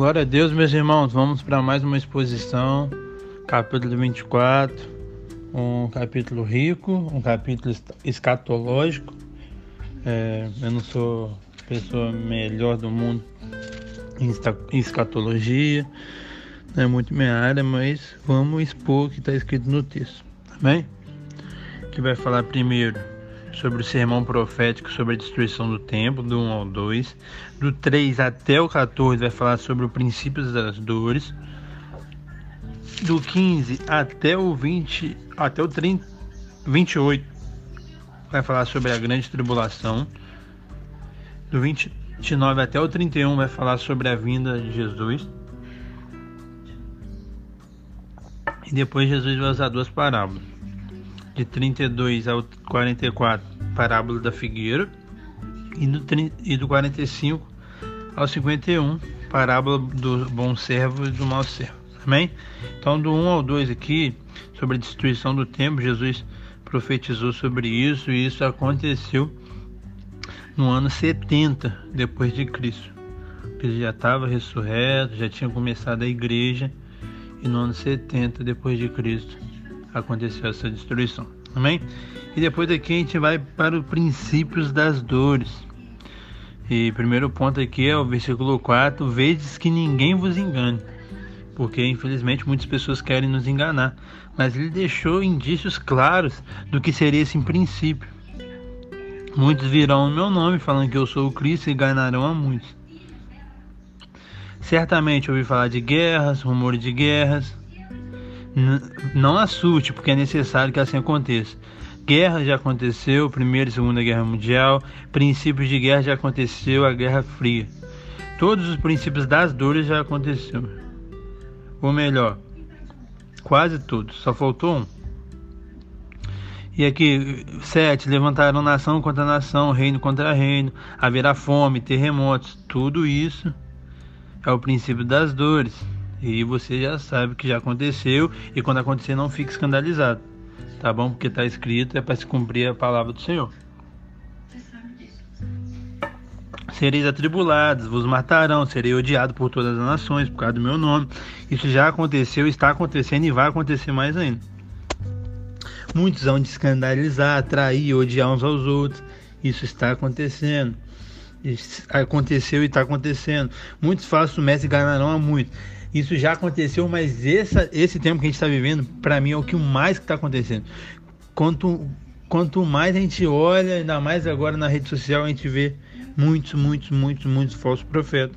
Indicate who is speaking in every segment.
Speaker 1: Glória a Deus, meus irmãos. Vamos para mais uma exposição, capítulo 24. Um capítulo rico, um capítulo escatológico. É, eu não sou pessoa melhor do mundo em escatologia, não é muito minha área, mas vamos expor o que está escrito no texto. Amém? Que vai falar primeiro sobre o sermão profético sobre a destruição do templo, do 1 ao 2. Do 3 até o 14 vai falar sobre o princípio das dores. Do 15 até o 20, até o 30, 28 vai falar sobre a grande tribulação. Do 29 até o 31 vai falar sobre a vinda de Jesus. E depois Jesus vai usar duas parábolas de 32 ao 44, parábola da figueira, e do, e do 45 ao 51, parábola do bom servo e do mau servo. Amém? Então, do 1 ao 2 aqui, sobre a destruição do templo, Jesus profetizou sobre isso e isso aconteceu no ano 70 depois de Cristo. Ele já estava ressurreto, já tinha começado a igreja e no ano 70 depois de Cristo aconteceu essa destruição. Amém? E depois daqui a gente vai para os princípios das dores. E primeiro ponto aqui é o versículo 4: Vedes que ninguém vos engane, porque infelizmente muitas pessoas querem nos enganar. Mas ele deixou indícios claros do que seria esse princípio. Muitos virão no meu nome falando que eu sou o Cristo e enganarão a muitos. Certamente ouvi falar de guerras, rumores de guerras, não assuste, porque é necessário que assim aconteça. Guerra já aconteceu, Primeira e Segunda Guerra Mundial, princípios de guerra já aconteceu, a Guerra Fria. Todos os princípios das dores já aconteceu. Ou melhor, quase todos, só faltou um. E aqui, sete, levantaram nação contra nação, reino contra reino, haverá fome, terremotos, tudo isso é o princípio das dores. E você já sabe que já aconteceu e quando acontecer não fique escandalizado. Tá bom? Porque está escrito é para se cumprir a palavra do Senhor. Sereis atribulados, vos matarão, serei odiado por todas as nações por causa do meu nome. Isso já aconteceu, está acontecendo e vai acontecer mais ainda. Muitos vão de escandalizar, atrair, odiar uns aos outros. Isso está acontecendo. Isso aconteceu e está acontecendo. Muitos falsos mestres ganharão a muitos. Isso já aconteceu, mas essa, esse tempo que a gente está vivendo, para mim, é o que mais está acontecendo. Quanto, quanto mais a gente olha, ainda mais agora na rede social, a gente vê muitos, muitos, muitos, muitos falsos profetas.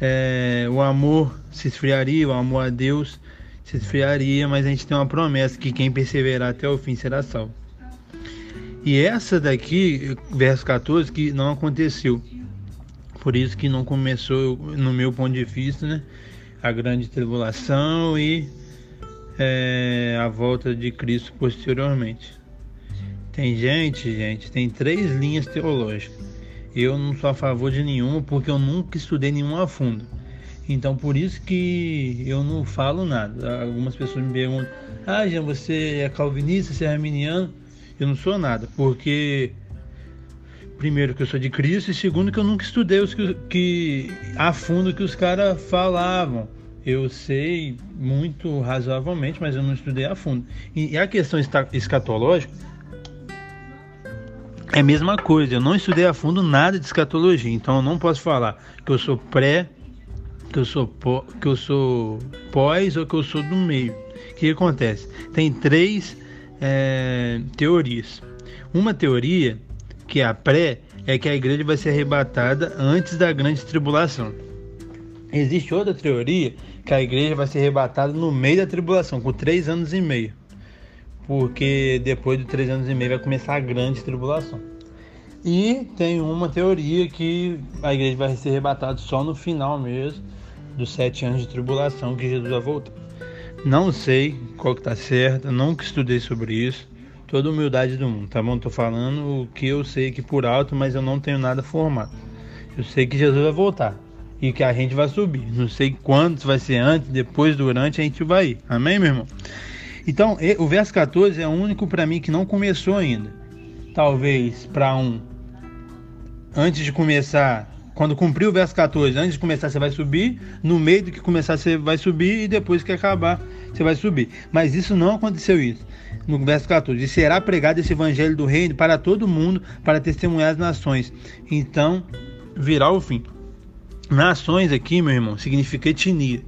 Speaker 1: É, o amor se esfriaria, o amor a Deus se esfriaria, mas a gente tem uma promessa que quem perseverar até o fim será salvo. E essa daqui, verso 14, que não aconteceu. Por isso que não começou, no meu ponto de vista, né, a grande tribulação e é, a volta de Cristo posteriormente. Tem gente, gente, tem três linhas teológicas. Eu não sou a favor de nenhuma porque eu nunca estudei nenhuma a fundo. Então por isso que eu não falo nada. Algumas pessoas me perguntam: "Ah, Jean, você é calvinista, você é arminiano?" Eu não sou nada, porque primeiro que eu sou de Cristo e segundo que eu nunca estudei os que, que a fundo que os caras falavam. Eu sei muito razoavelmente, mas eu não estudei a fundo. E, e a questão escatológica é a mesma coisa. Eu não estudei a fundo nada de escatologia, então eu não posso falar que eu sou pré, que eu sou pó, que eu sou pós ou que eu sou do meio. O que acontece? Tem três é, teorias. Uma teoria que é a pré, é que a igreja vai ser arrebatada antes da grande tribulação. Existe outra teoria que a igreja vai ser arrebatada no meio da tribulação, com três anos e meio. Porque depois de três anos e meio vai começar a grande tribulação. E tem uma teoria que a igreja vai ser arrebatada só no final mesmo dos sete anos de tribulação que Jesus vai voltar. Não sei qual que está certo, nunca estudei sobre isso toda humildade do mundo, tá bom? Tô falando o que eu sei aqui por alto, mas eu não tenho nada formado. Eu sei que Jesus vai voltar e que a gente vai subir. Não sei quantos vai ser antes, depois, durante, a gente vai ir. Amém, meu irmão? Então, o verso 14 é o único para mim que não começou ainda. Talvez para um, antes de começar, quando cumprir o verso 14, antes de começar você vai subir, no meio do que começar você vai subir e depois que acabar você vai subir. Mas isso não aconteceu isso. No verso 14, e será pregado esse evangelho do reino para todo mundo, para testemunhar as nações. Então virá o fim. Nações aqui, meu irmão, significa etnia.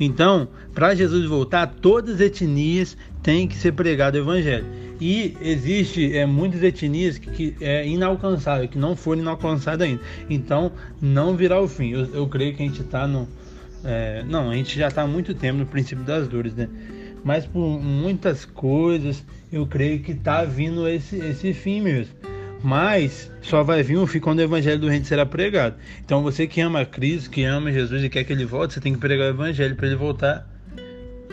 Speaker 1: Então, para Jesus voltar, todas as etnias têm que ser pregado o evangelho. E existe é, muitas etnias que, que é inalcançável, que não foram inalcançadas ainda. Então, não virá o fim. Eu, eu creio que a gente está no. É, não, a gente já está há muito tempo no princípio das dores, né? Mas por muitas coisas, eu creio que está vindo esse, esse fim mesmo. Mas só vai vir o fim quando o evangelho do reino será pregado. Então você que ama Cristo, que ama Jesus e quer que ele volte, você tem que pregar o evangelho para ele voltar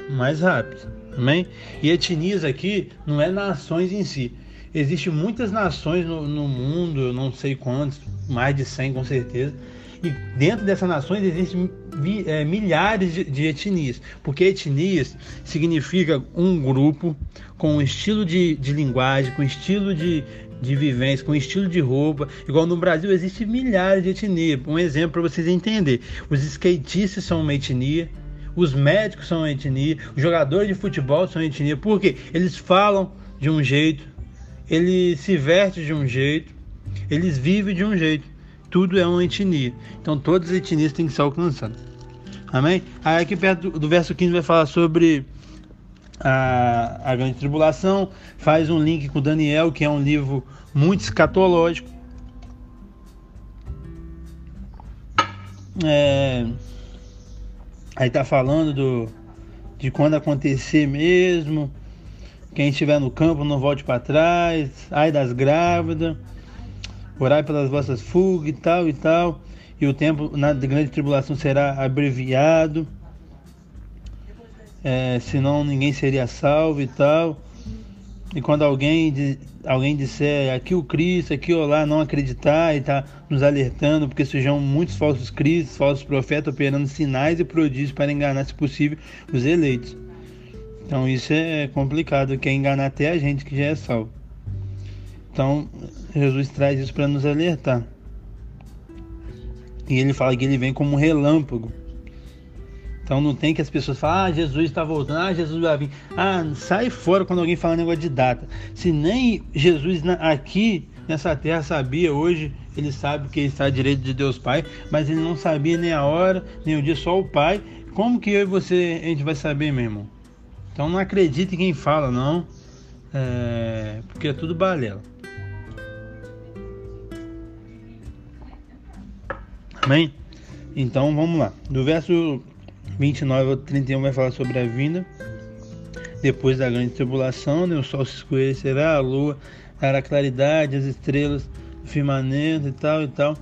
Speaker 1: mais rápido. Amém? E etnias aqui não é nações em si. Existem muitas nações no, no mundo, eu não sei quantas, mais de 100 com certeza. E dentro dessas nações existem é, milhares de, de, etnias, porque etnias significa um grupo com um estilo de, de linguagem, com estilo de, de vivência, com estilo de roupa. Igual no Brasil existem milhares de etnias. Um exemplo para vocês entenderem: os skatistas são uma etnia, os médicos são uma etnia, os jogadores de futebol são uma etnia, porque eles falam de um jeito, eles se vestem de um jeito, eles vivem de um jeito. Tudo é uma etnia. Então todas as etnias têm que ser alcançadas. Amém? Aí aqui perto do, do verso 15 vai falar sobre a, a grande tribulação, faz um link com Daniel, que é um livro muito escatológico. É, Aí tá falando do, de quando acontecer mesmo. Quem estiver no campo não volte para trás. Ai das grávidas. Orai pelas vossas fugas e tal e tal. E o tempo na grande tribulação será abreviado. É, senão ninguém seria salvo e tal. E quando alguém, alguém disser aqui o Cristo, aqui ou lá, não acreditar e está nos alertando, porque surgirão muitos falsos cristos, falsos profetas operando sinais e prodígios para enganar, se possível, os eleitos. Então isso é complicado, que é enganar até a gente que já é salvo. Então Jesus traz isso para nos alertar. E ele fala que ele vem como um relâmpago. Então não tem que as pessoas falem, ah, Jesus está voltando, ah, Jesus vai vir. Ah, sai fora quando alguém fala negócio de data. Se nem Jesus aqui nessa terra sabia, hoje ele sabe que ele está à direita de Deus Pai, mas ele não sabia nem a hora, nem o dia, só o Pai. Como que eu e você a gente vai saber, meu irmão? Então não acredite em quem fala, não, é... porque é tudo balela. Amém? Então vamos lá. Do verso 29 ao 31 vai falar sobre a vinda. Depois da grande tribulação, né, o sol se escurecerá, a lua dará claridade, as estrelas do firmamento e tal e tal.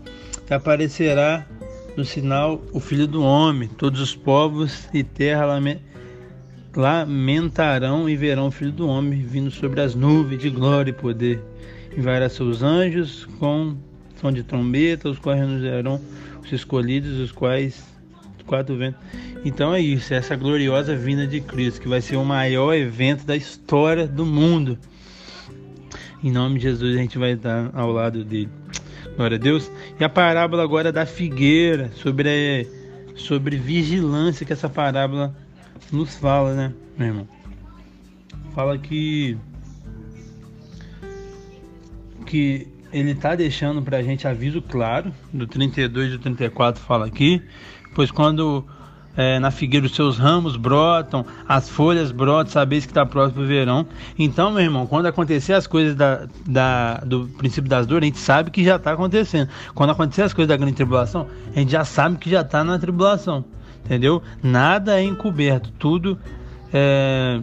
Speaker 1: Que aparecerá no sinal o Filho do Homem. Todos os povos e terra lamentarão e verão o Filho do Homem vindo sobre as nuvens de glória e poder. Enviará seus anjos com som de trombeta, os quais renunciarão os escolhidos, os quais quatro ventos. Então é isso, é essa gloriosa vinda de Cristo, que vai ser o maior evento da história do mundo. Em nome de Jesus a gente vai estar ao lado dele. Glória a Deus. E a parábola agora da figueira, sobre, sobre vigilância que essa parábola nos fala, né, meu irmão? Fala que que ele está deixando para a gente aviso claro, do 32 e do 34 fala aqui, pois quando é, na figueira os seus ramos brotam, as folhas brotam, sabeis que está próximo do verão. Então, meu irmão, quando acontecer as coisas da, da, do princípio das dores, a gente sabe que já está acontecendo. Quando acontecer as coisas da grande tribulação, a gente já sabe que já está na tribulação. Entendeu? Nada é encoberto, tudo é,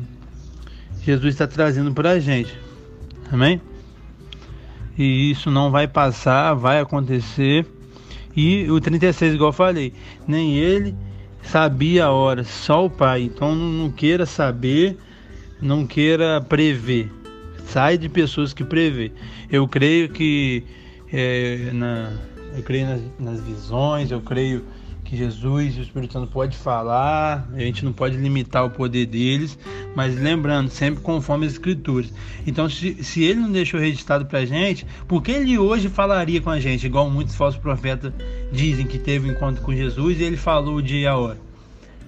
Speaker 1: Jesus está trazendo para a gente. Amém? E isso não vai passar, vai acontecer. E o 36, igual eu falei, nem ele sabia a hora, só o pai. Então não queira saber, não queira prever. Sai de pessoas que prevê. Eu creio que é, na, eu creio nas, nas visões, eu creio que Jesus e o Espírito Santo pode falar, a gente não pode limitar o poder deles, mas lembrando, sempre conforme as escrituras. Então, se, se ele não deixou registrado para a gente, por que ele hoje falaria com a gente, igual muitos falsos profetas dizem que teve um encontro com Jesus e ele falou o dia e a hora?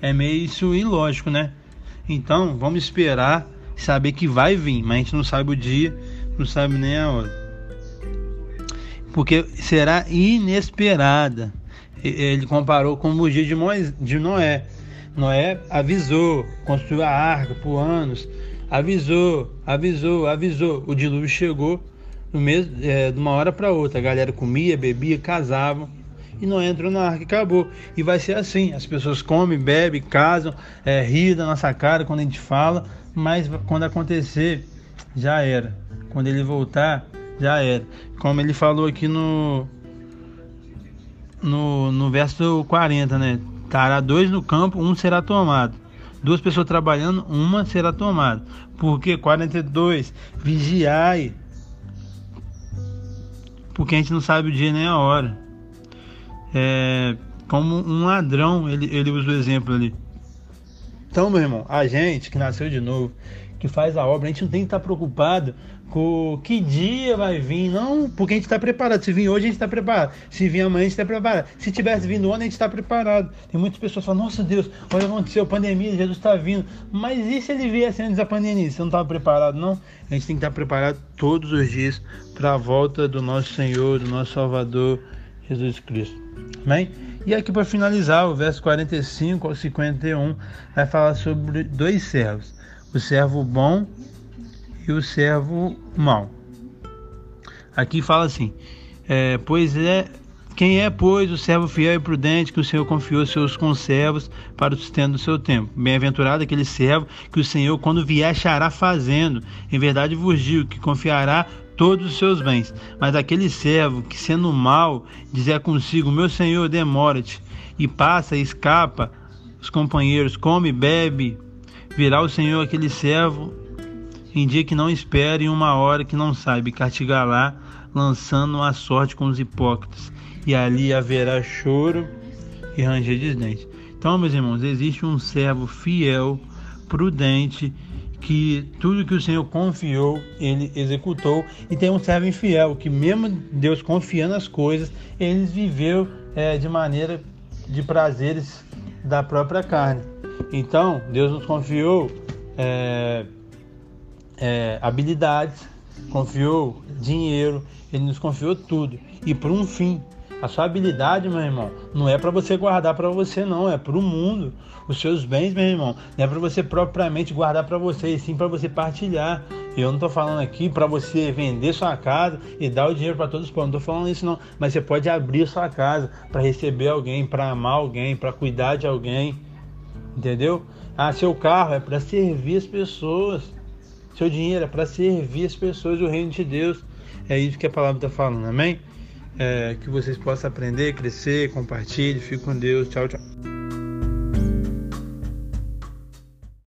Speaker 1: É meio isso ilógico, né? Então, vamos esperar, saber que vai vir, mas a gente não sabe o dia, não sabe nem a hora. Porque será inesperada ele comparou com o dia de, Noé. Noé avisou, construiu a arca por anos, avisou, avisou, avisou. O dilúvio chegou no mesmo, é, de uma hora para outra. A galera comia, bebia, casavam e Noé entrou na arca e acabou. E vai ser assim: as pessoas comem, bebem, casam, é, ri da nossa cara quando a gente fala, mas quando acontecer, já era. Quando ele voltar, já era. Como ele falou aqui no no, no verso 40, né? Estará dois no campo, um será tomado. Duas pessoas trabalhando, uma será tomada. Porque 42, vigiai. Porque a gente não sabe o dia nem a hora. É, como um ladrão, ele, ele usa o exemplo ali. Então, meu irmão, a gente que nasceu de novo, que faz a obra, a gente não tem que estar preocupado com que dia vai vir, não, porque a gente está preparado. Se vir hoje, a gente está preparado. Se vir amanhã, a gente está preparado. Se tivesse vindo ontem, a gente está preparado. Tem muitas pessoas falam, nossa Deus, olha o que aconteceu, pandemia, Jesus está vindo. Mas e se ele viesse antes da pandemia? Você não estava preparado, não? A gente tem que estar preparado todos os dias para a volta do nosso Senhor, do nosso Salvador, Jesus Cristo. Amém? E aqui para finalizar, o verso 45 ao 51 vai falar sobre dois servos: o servo bom e o servo mau. Aqui fala assim: é, pois é quem é, pois, o servo fiel e prudente que o Senhor confiou seus conservos para o sustento do seu tempo? Bem-aventurado aquele servo que o Senhor, quando vier, achará fazendo. Em verdade vos digo que confiará todos os seus bens. Mas aquele servo que, sendo mal, dizer consigo: Meu Senhor, demora-te, e passa e escapa, os companheiros, come, bebe, virá o Senhor aquele servo em dia que não espere, em uma hora que não saiba, e castigará, lançando a sorte com os hipócritas, e ali haverá choro e ranger de dentes. Então, meus irmãos, existe um servo fiel, prudente, que tudo que o Senhor confiou, ele executou, e tem um servo infiel, que mesmo Deus confiando as coisas, ele viveu é, de maneira de prazeres da própria carne. Então, Deus nos confiou é, é, habilidades, confiou dinheiro, ele nos confiou tudo e por um fim. A sua habilidade, meu irmão, não é para você guardar para você, não, é para o mundo. Os seus bens, meu irmão, não é para você propriamente guardar para você, e sim para você partilhar. Eu não estou falando aqui para você vender sua casa e dar o dinheiro para todos os povos. Não estou falando isso, não. Mas você pode abrir sua casa para receber alguém, para amar alguém, para cuidar de alguém. Entendeu? Ah, seu carro é para servir as pessoas. Seu dinheiro é para servir as pessoas do reino de Deus. É isso que a palavra está falando, amém? É, que vocês possam aprender, crescer, compartilhe. Fique com Deus. Tchau, tchau.